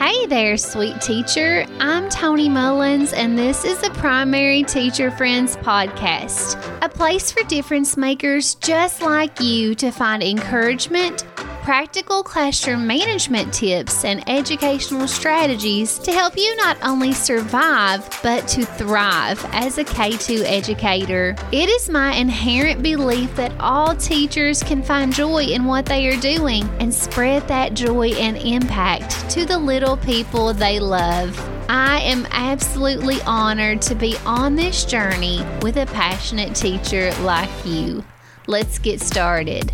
Hey there, sweet teacher. I'm Tony Mullins, and this is the Primary Teacher Friends podcast, a place for difference makers just like you to find encouragement, practical classroom management tips, and educational strategies to help you not only survive, but to thrive as a K 2 educator. It is my inherent belief that all teachers can find joy in what they are doing and spread that joy and impact to the little people they love. I am absolutely honored to be on this journey with a passionate teacher like you. Let's get started.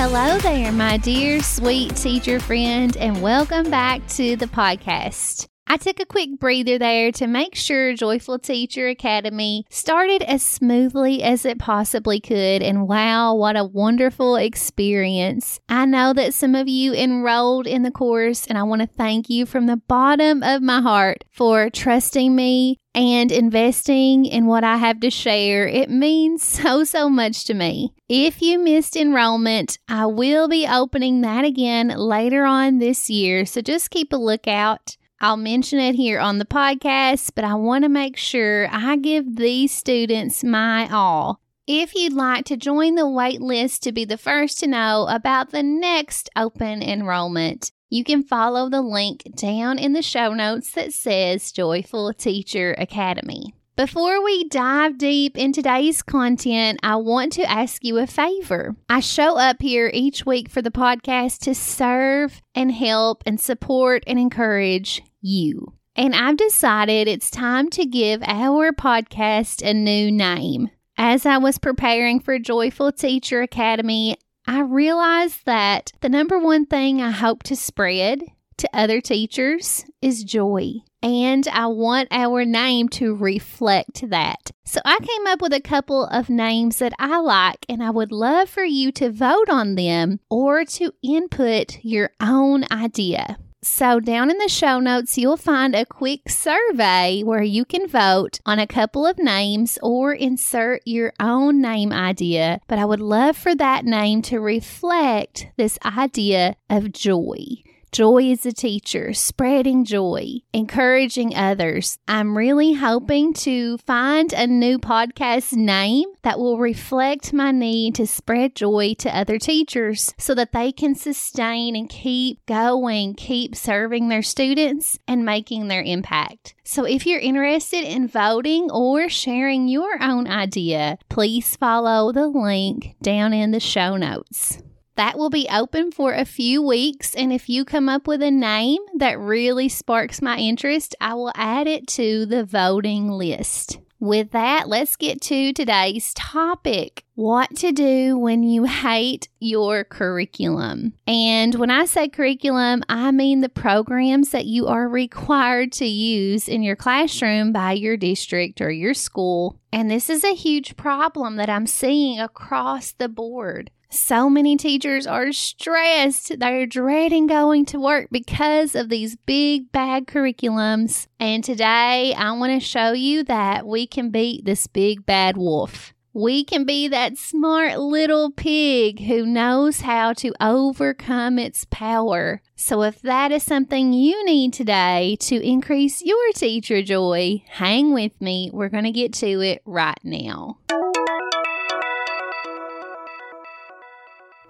Hello there, my dear sweet teacher friend, and welcome back to the podcast. I took a quick breather there to make sure Joyful Teacher Academy started as smoothly as it possibly could. And wow, what a wonderful experience. I know that some of you enrolled in the course, and I want to thank you from the bottom of my heart for trusting me and investing in what I have to share. It means so, so much to me. If you missed enrollment, I will be opening that again later on this year, so just keep a lookout. I'll mention it here on the podcast, but I want to make sure I give these students my all. If you'd like to join the wait list to be the first to know about the next open enrollment, you can follow the link down in the show notes that says Joyful Teacher Academy. Before we dive deep in today's content, I want to ask you a favor. I show up here each week for the podcast to serve and help and support and encourage you. And I've decided it's time to give our podcast a new name. As I was preparing for Joyful Teacher Academy, I realized that the number one thing I hope to spread to other teachers is joy. And I want our name to reflect that. So I came up with a couple of names that I like, and I would love for you to vote on them or to input your own idea. So, down in the show notes, you'll find a quick survey where you can vote on a couple of names or insert your own name idea. But I would love for that name to reflect this idea of joy. Joy is a teacher, spreading joy, encouraging others. I'm really hoping to find a new podcast name that will reflect my need to spread joy to other teachers so that they can sustain and keep going, keep serving their students and making their impact. So if you're interested in voting or sharing your own idea, please follow the link down in the show notes. That will be open for a few weeks. And if you come up with a name that really sparks my interest, I will add it to the voting list. With that, let's get to today's topic what to do when you hate your curriculum. And when I say curriculum, I mean the programs that you are required to use in your classroom by your district or your school. And this is a huge problem that I'm seeing across the board. So many teachers are stressed. They're dreading going to work because of these big bad curriculums. And today I want to show you that we can beat this big bad wolf. We can be that smart little pig who knows how to overcome its power. So, if that is something you need today to increase your teacher joy, hang with me. We're going to get to it right now.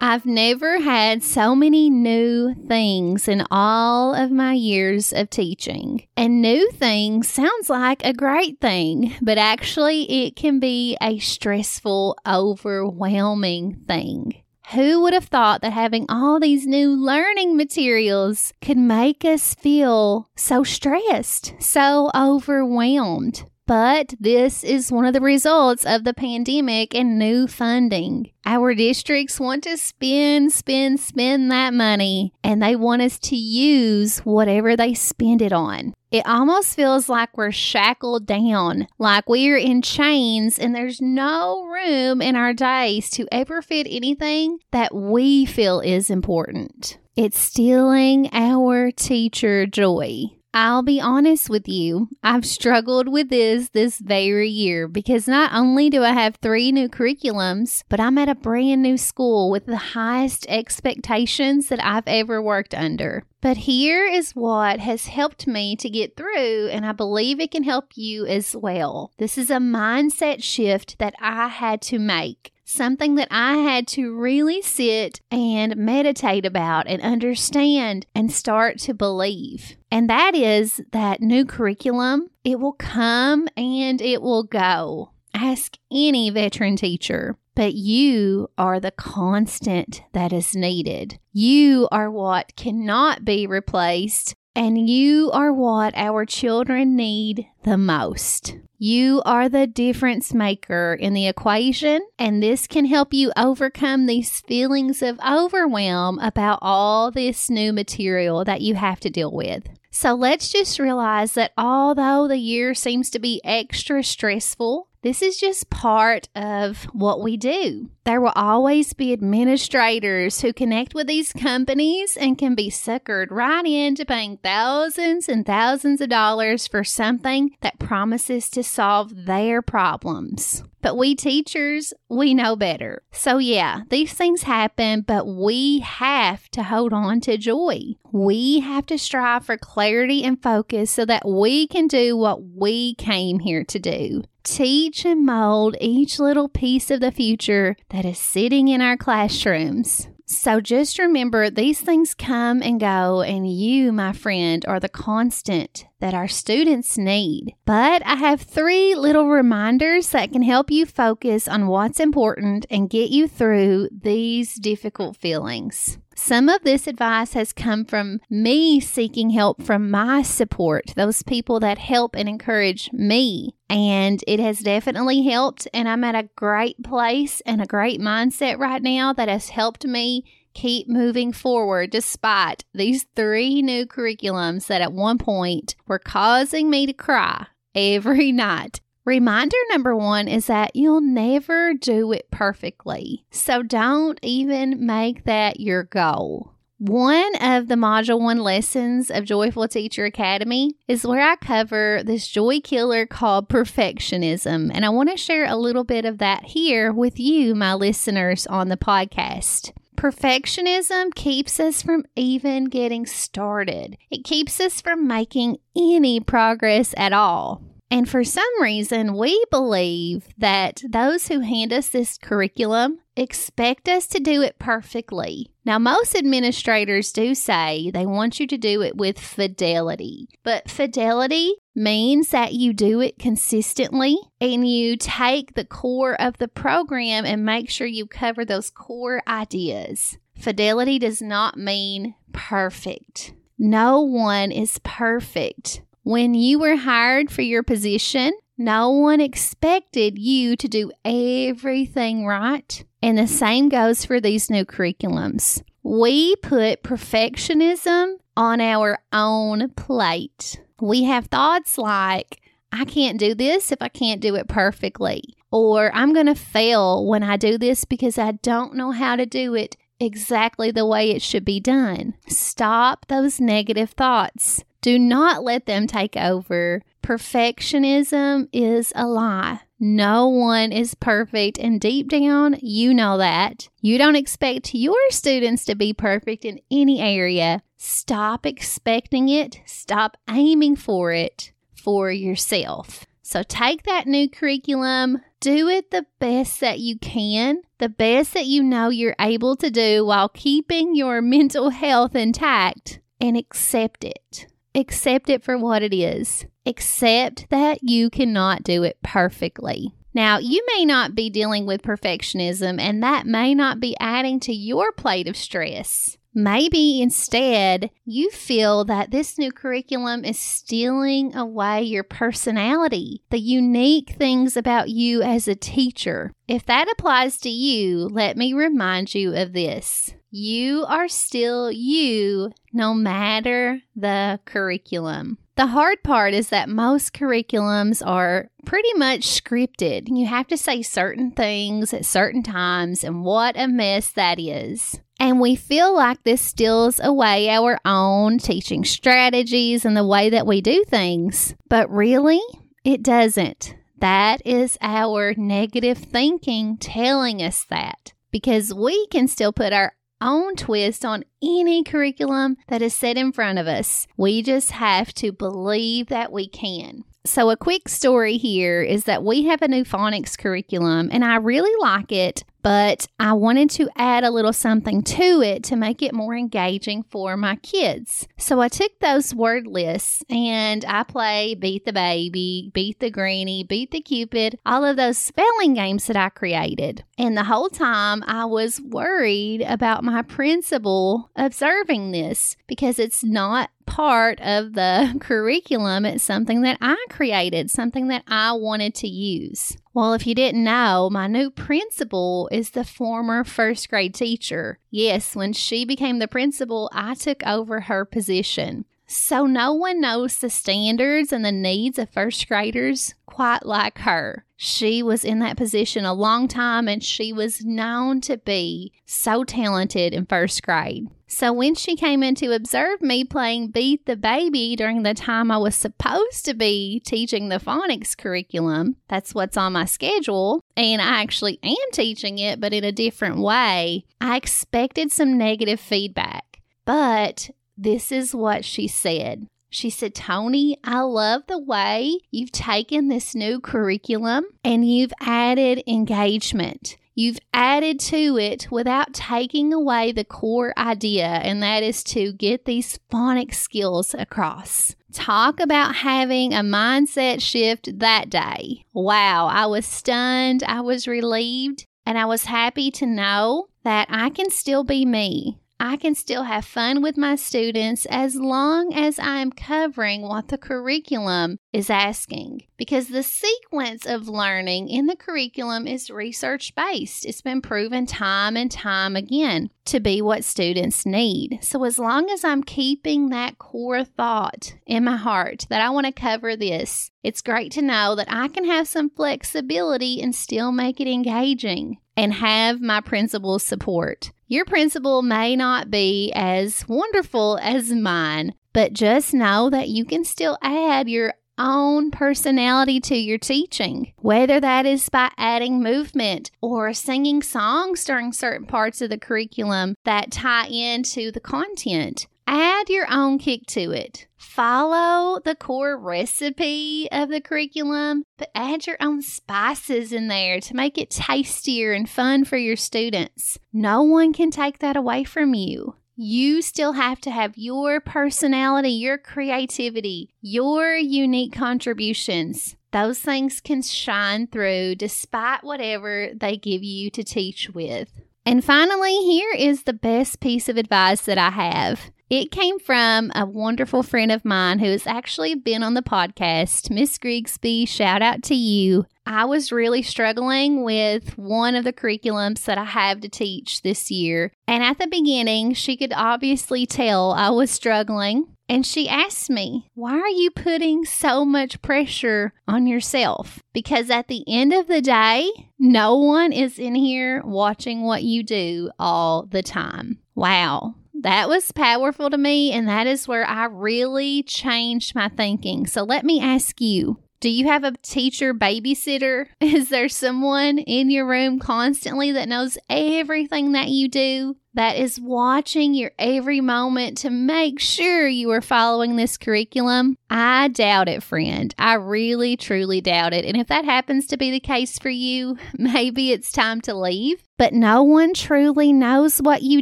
I've never had so many new things in all of my years of teaching. And new things sounds like a great thing, but actually, it can be a stressful, overwhelming thing. Who would have thought that having all these new learning materials could make us feel so stressed, so overwhelmed? But this is one of the results of the pandemic and new funding. Our districts want to spend, spend, spend that money, and they want us to use whatever they spend it on. It almost feels like we're shackled down, like we're in chains, and there's no room in our days to ever fit anything that we feel is important. It's stealing our teacher joy. I'll be honest with you, I've struggled with this this very year because not only do I have three new curriculums, but I'm at a brand new school with the highest expectations that I've ever worked under. But here is what has helped me to get through, and I believe it can help you as well. This is a mindset shift that I had to make something that I had to really sit and meditate about and understand and start to believe. And that is that new curriculum, it will come and it will go. Ask any veteran teacher. But you are the constant that is needed. You are what cannot be replaced and you are what our children need the most. You are the difference maker in the equation, and this can help you overcome these feelings of overwhelm about all this new material that you have to deal with. So let's just realize that although the year seems to be extra stressful, this is just part of what we do. There will always be administrators who connect with these companies and can be suckered right into paying thousands and thousands of dollars for something that promises to solve their problems. But we teachers, we know better. So, yeah, these things happen, but we have to hold on to joy. We have to strive for clarity and focus so that we can do what we came here to do teach and mold each little piece of the future that is sitting in our classrooms. So just remember these things come and go, and you, my friend, are the constant that our students need. But I have three little reminders that can help you focus on what's important and get you through these difficult feelings. Some of this advice has come from me seeking help from my support, those people that help and encourage me. And it has definitely helped. And I'm at a great place and a great mindset right now that has helped me keep moving forward despite these three new curriculums that at one point were causing me to cry every night. Reminder number one is that you'll never do it perfectly. So don't even make that your goal. One of the Module 1 lessons of Joyful Teacher Academy is where I cover this joy killer called perfectionism. And I want to share a little bit of that here with you, my listeners, on the podcast. Perfectionism keeps us from even getting started. It keeps us from making any progress at all. And for some reason, we believe that those who hand us this curriculum expect us to do it perfectly. Now, most administrators do say they want you to do it with fidelity, but fidelity means that you do it consistently and you take the core of the program and make sure you cover those core ideas. Fidelity does not mean perfect. No one is perfect. When you were hired for your position, no one expected you to do everything right. And the same goes for these new curriculums. We put perfectionism on our own plate. We have thoughts like, I can't do this if I can't do it perfectly. Or I'm going to fail when I do this because I don't know how to do it exactly the way it should be done. Stop those negative thoughts. Do not let them take over. Perfectionism is a lie. No one is perfect, and deep down, you know that. You don't expect your students to be perfect in any area. Stop expecting it, stop aiming for it for yourself. So take that new curriculum, do it the best that you can, the best that you know you're able to do while keeping your mental health intact, and accept it. Accept it for what it is. Accept that you cannot do it perfectly. Now, you may not be dealing with perfectionism, and that may not be adding to your plate of stress. Maybe instead you feel that this new curriculum is stealing away your personality, the unique things about you as a teacher. If that applies to you, let me remind you of this. You are still you no matter the curriculum. The hard part is that most curriculums are pretty much scripted. You have to say certain things at certain times, and what a mess that is. And we feel like this steals away our own teaching strategies and the way that we do things. But really, it doesn't. That is our negative thinking telling us that because we can still put our own twist on any curriculum that is set in front of us. We just have to believe that we can. So, a quick story here is that we have a new phonics curriculum and I really like it, but I wanted to add a little something to it to make it more engaging for my kids. So, I took those word lists and I play Beat the Baby, Beat the Granny, Beat the Cupid, all of those spelling games that I created. And the whole time I was worried about my principal observing this because it's not part of the curriculum. It's something that I created, something that I wanted to use. Well, if you didn't know, my new principal is the former first grade teacher. Yes, when she became the principal, I took over her position. So no one knows the standards and the needs of first graders quite like her. She was in that position a long time and she was known to be so talented in first grade. So when she came in to observe me playing Beat the Baby during the time I was supposed to be teaching the phonics curriculum, that's what's on my schedule, and I actually am teaching it, but in a different way, I expected some negative feedback. But this is what she said. She said, Tony, I love the way you've taken this new curriculum and you've added engagement. You've added to it without taking away the core idea, and that is to get these phonics skills across. Talk about having a mindset shift that day. Wow, I was stunned, I was relieved, and I was happy to know that I can still be me. I can still have fun with my students as long as I'm covering what the curriculum is asking. Because the sequence of learning in the curriculum is research based. It's been proven time and time again to be what students need. So, as long as I'm keeping that core thought in my heart that I want to cover this, it's great to know that I can have some flexibility and still make it engaging and have my principal's support. Your principal may not be as wonderful as mine, but just know that you can still add your own personality to your teaching, whether that is by adding movement or singing songs during certain parts of the curriculum that tie into the content. Add your own kick to it. Follow the core recipe of the curriculum, but add your own spices in there to make it tastier and fun for your students. No one can take that away from you. You still have to have your personality, your creativity, your unique contributions. Those things can shine through despite whatever they give you to teach with. And finally, here is the best piece of advice that I have. It came from a wonderful friend of mine who has actually been on the podcast, Miss Grigsby. Shout out to you. I was really struggling with one of the curriculums that I have to teach this year. And at the beginning, she could obviously tell I was struggling. And she asked me, Why are you putting so much pressure on yourself? Because at the end of the day, no one is in here watching what you do all the time. Wow that was powerful to me, and that is where I really changed my thinking. So let me ask you do you have a teacher babysitter? Is there someone in your room constantly that knows everything that you do? That is watching your every moment to make sure you are following this curriculum? I doubt it, friend. I really, truly doubt it. And if that happens to be the case for you, maybe it's time to leave. But no one truly knows what you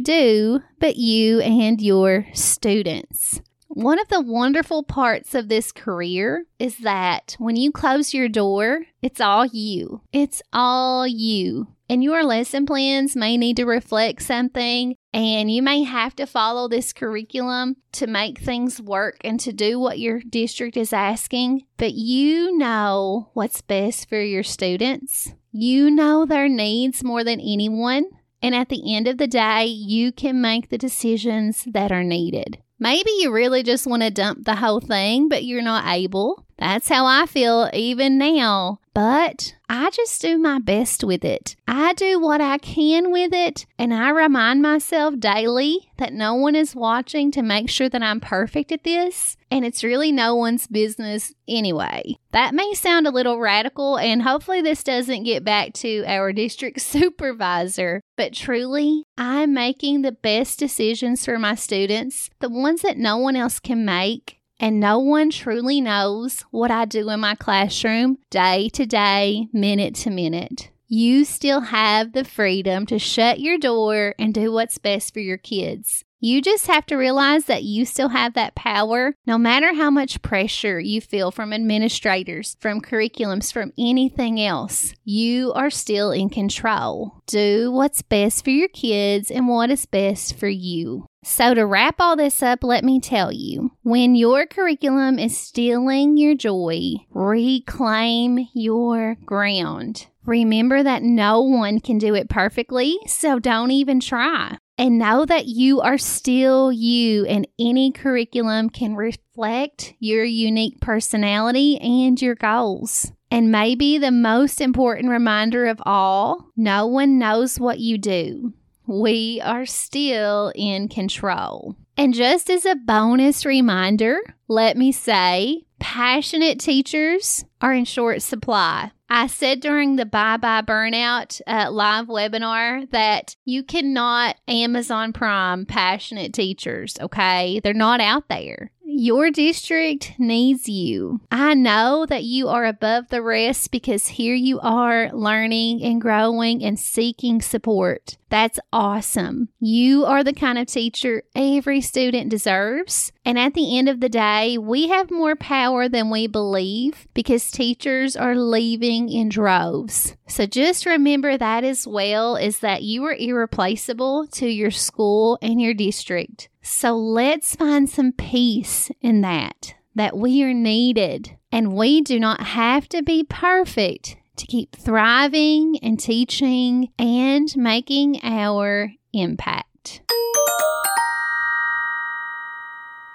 do but you and your students. One of the wonderful parts of this career is that when you close your door, it's all you. It's all you. And your lesson plans may need to reflect something, and you may have to follow this curriculum to make things work and to do what your district is asking. But you know what's best for your students. You know their needs more than anyone. And at the end of the day, you can make the decisions that are needed. Maybe you really just want to dump the whole thing, but you're not able. That's how I feel even now. But I just do my best with it. I do what I can with it, and I remind myself daily that no one is watching to make sure that I'm perfect at this, and it's really no one's business anyway. That may sound a little radical, and hopefully, this doesn't get back to our district supervisor, but truly, I'm making the best decisions for my students, the ones that no one else can make and no one truly knows what I do in my classroom day to day, minute to minute. You still have the freedom to shut your door and do what's best for your kids. You just have to realize that you still have that power no matter how much pressure you feel from administrators, from curriculums, from anything else. You are still in control. Do what's best for your kids and what is best for you. So, to wrap all this up, let me tell you when your curriculum is stealing your joy, reclaim your ground. Remember that no one can do it perfectly, so don't even try. And know that you are still you, and any curriculum can reflect your unique personality and your goals. And maybe the most important reminder of all no one knows what you do we are still in control. And just as a bonus reminder, let me say passionate teachers are in short supply. I said during the Bye Bye Burnout uh, live webinar that you cannot Amazon Prime passionate teachers, okay? They're not out there. Your district needs you. I know that you are above the rest because here you are learning and growing and seeking support. That's awesome. You are the kind of teacher every student deserves. And at the end of the day, we have more power than we believe because teachers are leaving in droves. So just remember that as well is that you are irreplaceable to your school and your district. So let's find some peace in that, that we are needed and we do not have to be perfect to keep thriving and teaching and making our impact.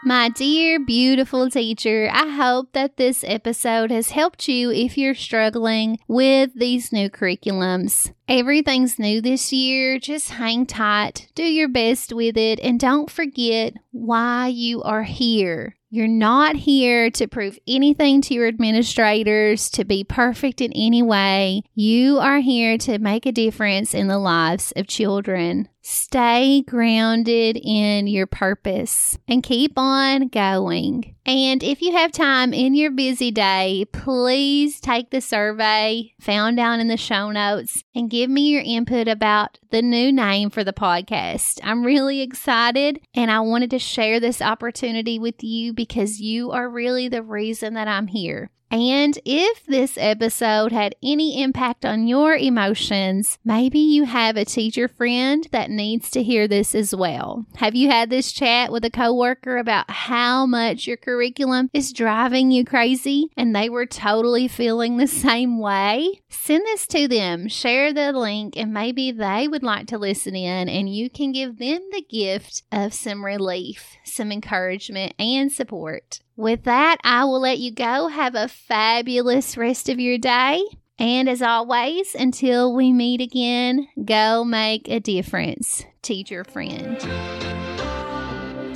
My dear, beautiful teacher, I hope that this episode has helped you if you're struggling with these new curriculums. Everything's new this year. Just hang tight, do your best with it, and don't forget why you are here. You're not here to prove anything to your administrators, to be perfect in any way. You are here to make a difference in the lives of children. Stay grounded in your purpose and keep on going. And if you have time in your busy day, please take the survey found down in the show notes and give me your input about the new name for the podcast. I'm really excited and I wanted to share this opportunity with you because you are really the reason that I'm here. And if this episode had any impact on your emotions, maybe you have a teacher friend that needs to hear this as well. Have you had this chat with a coworker about how much your curriculum is driving you crazy and they were totally feeling the same way? Send this to them, share the link, and maybe they would like to listen in and you can give them the gift of some relief, some encouragement, and support. With that, I will let you go. Have a fabulous rest of your day. And as always, until we meet again, go make a difference. Teacher friend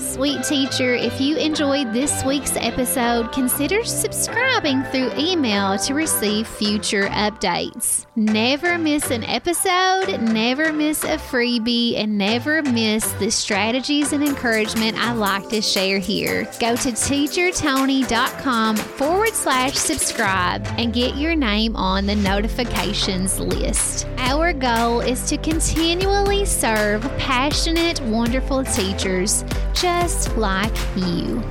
sweet teacher, if you enjoyed this week's episode, consider subscribing through email to receive future updates. Never miss an episode, never miss a freebie, and never miss the strategies and encouragement I like to share here. Go to teachertony.com forward slash subscribe and get your name on the notifications list. Our goal is to continually serve passionate, wonderful teachers just like you.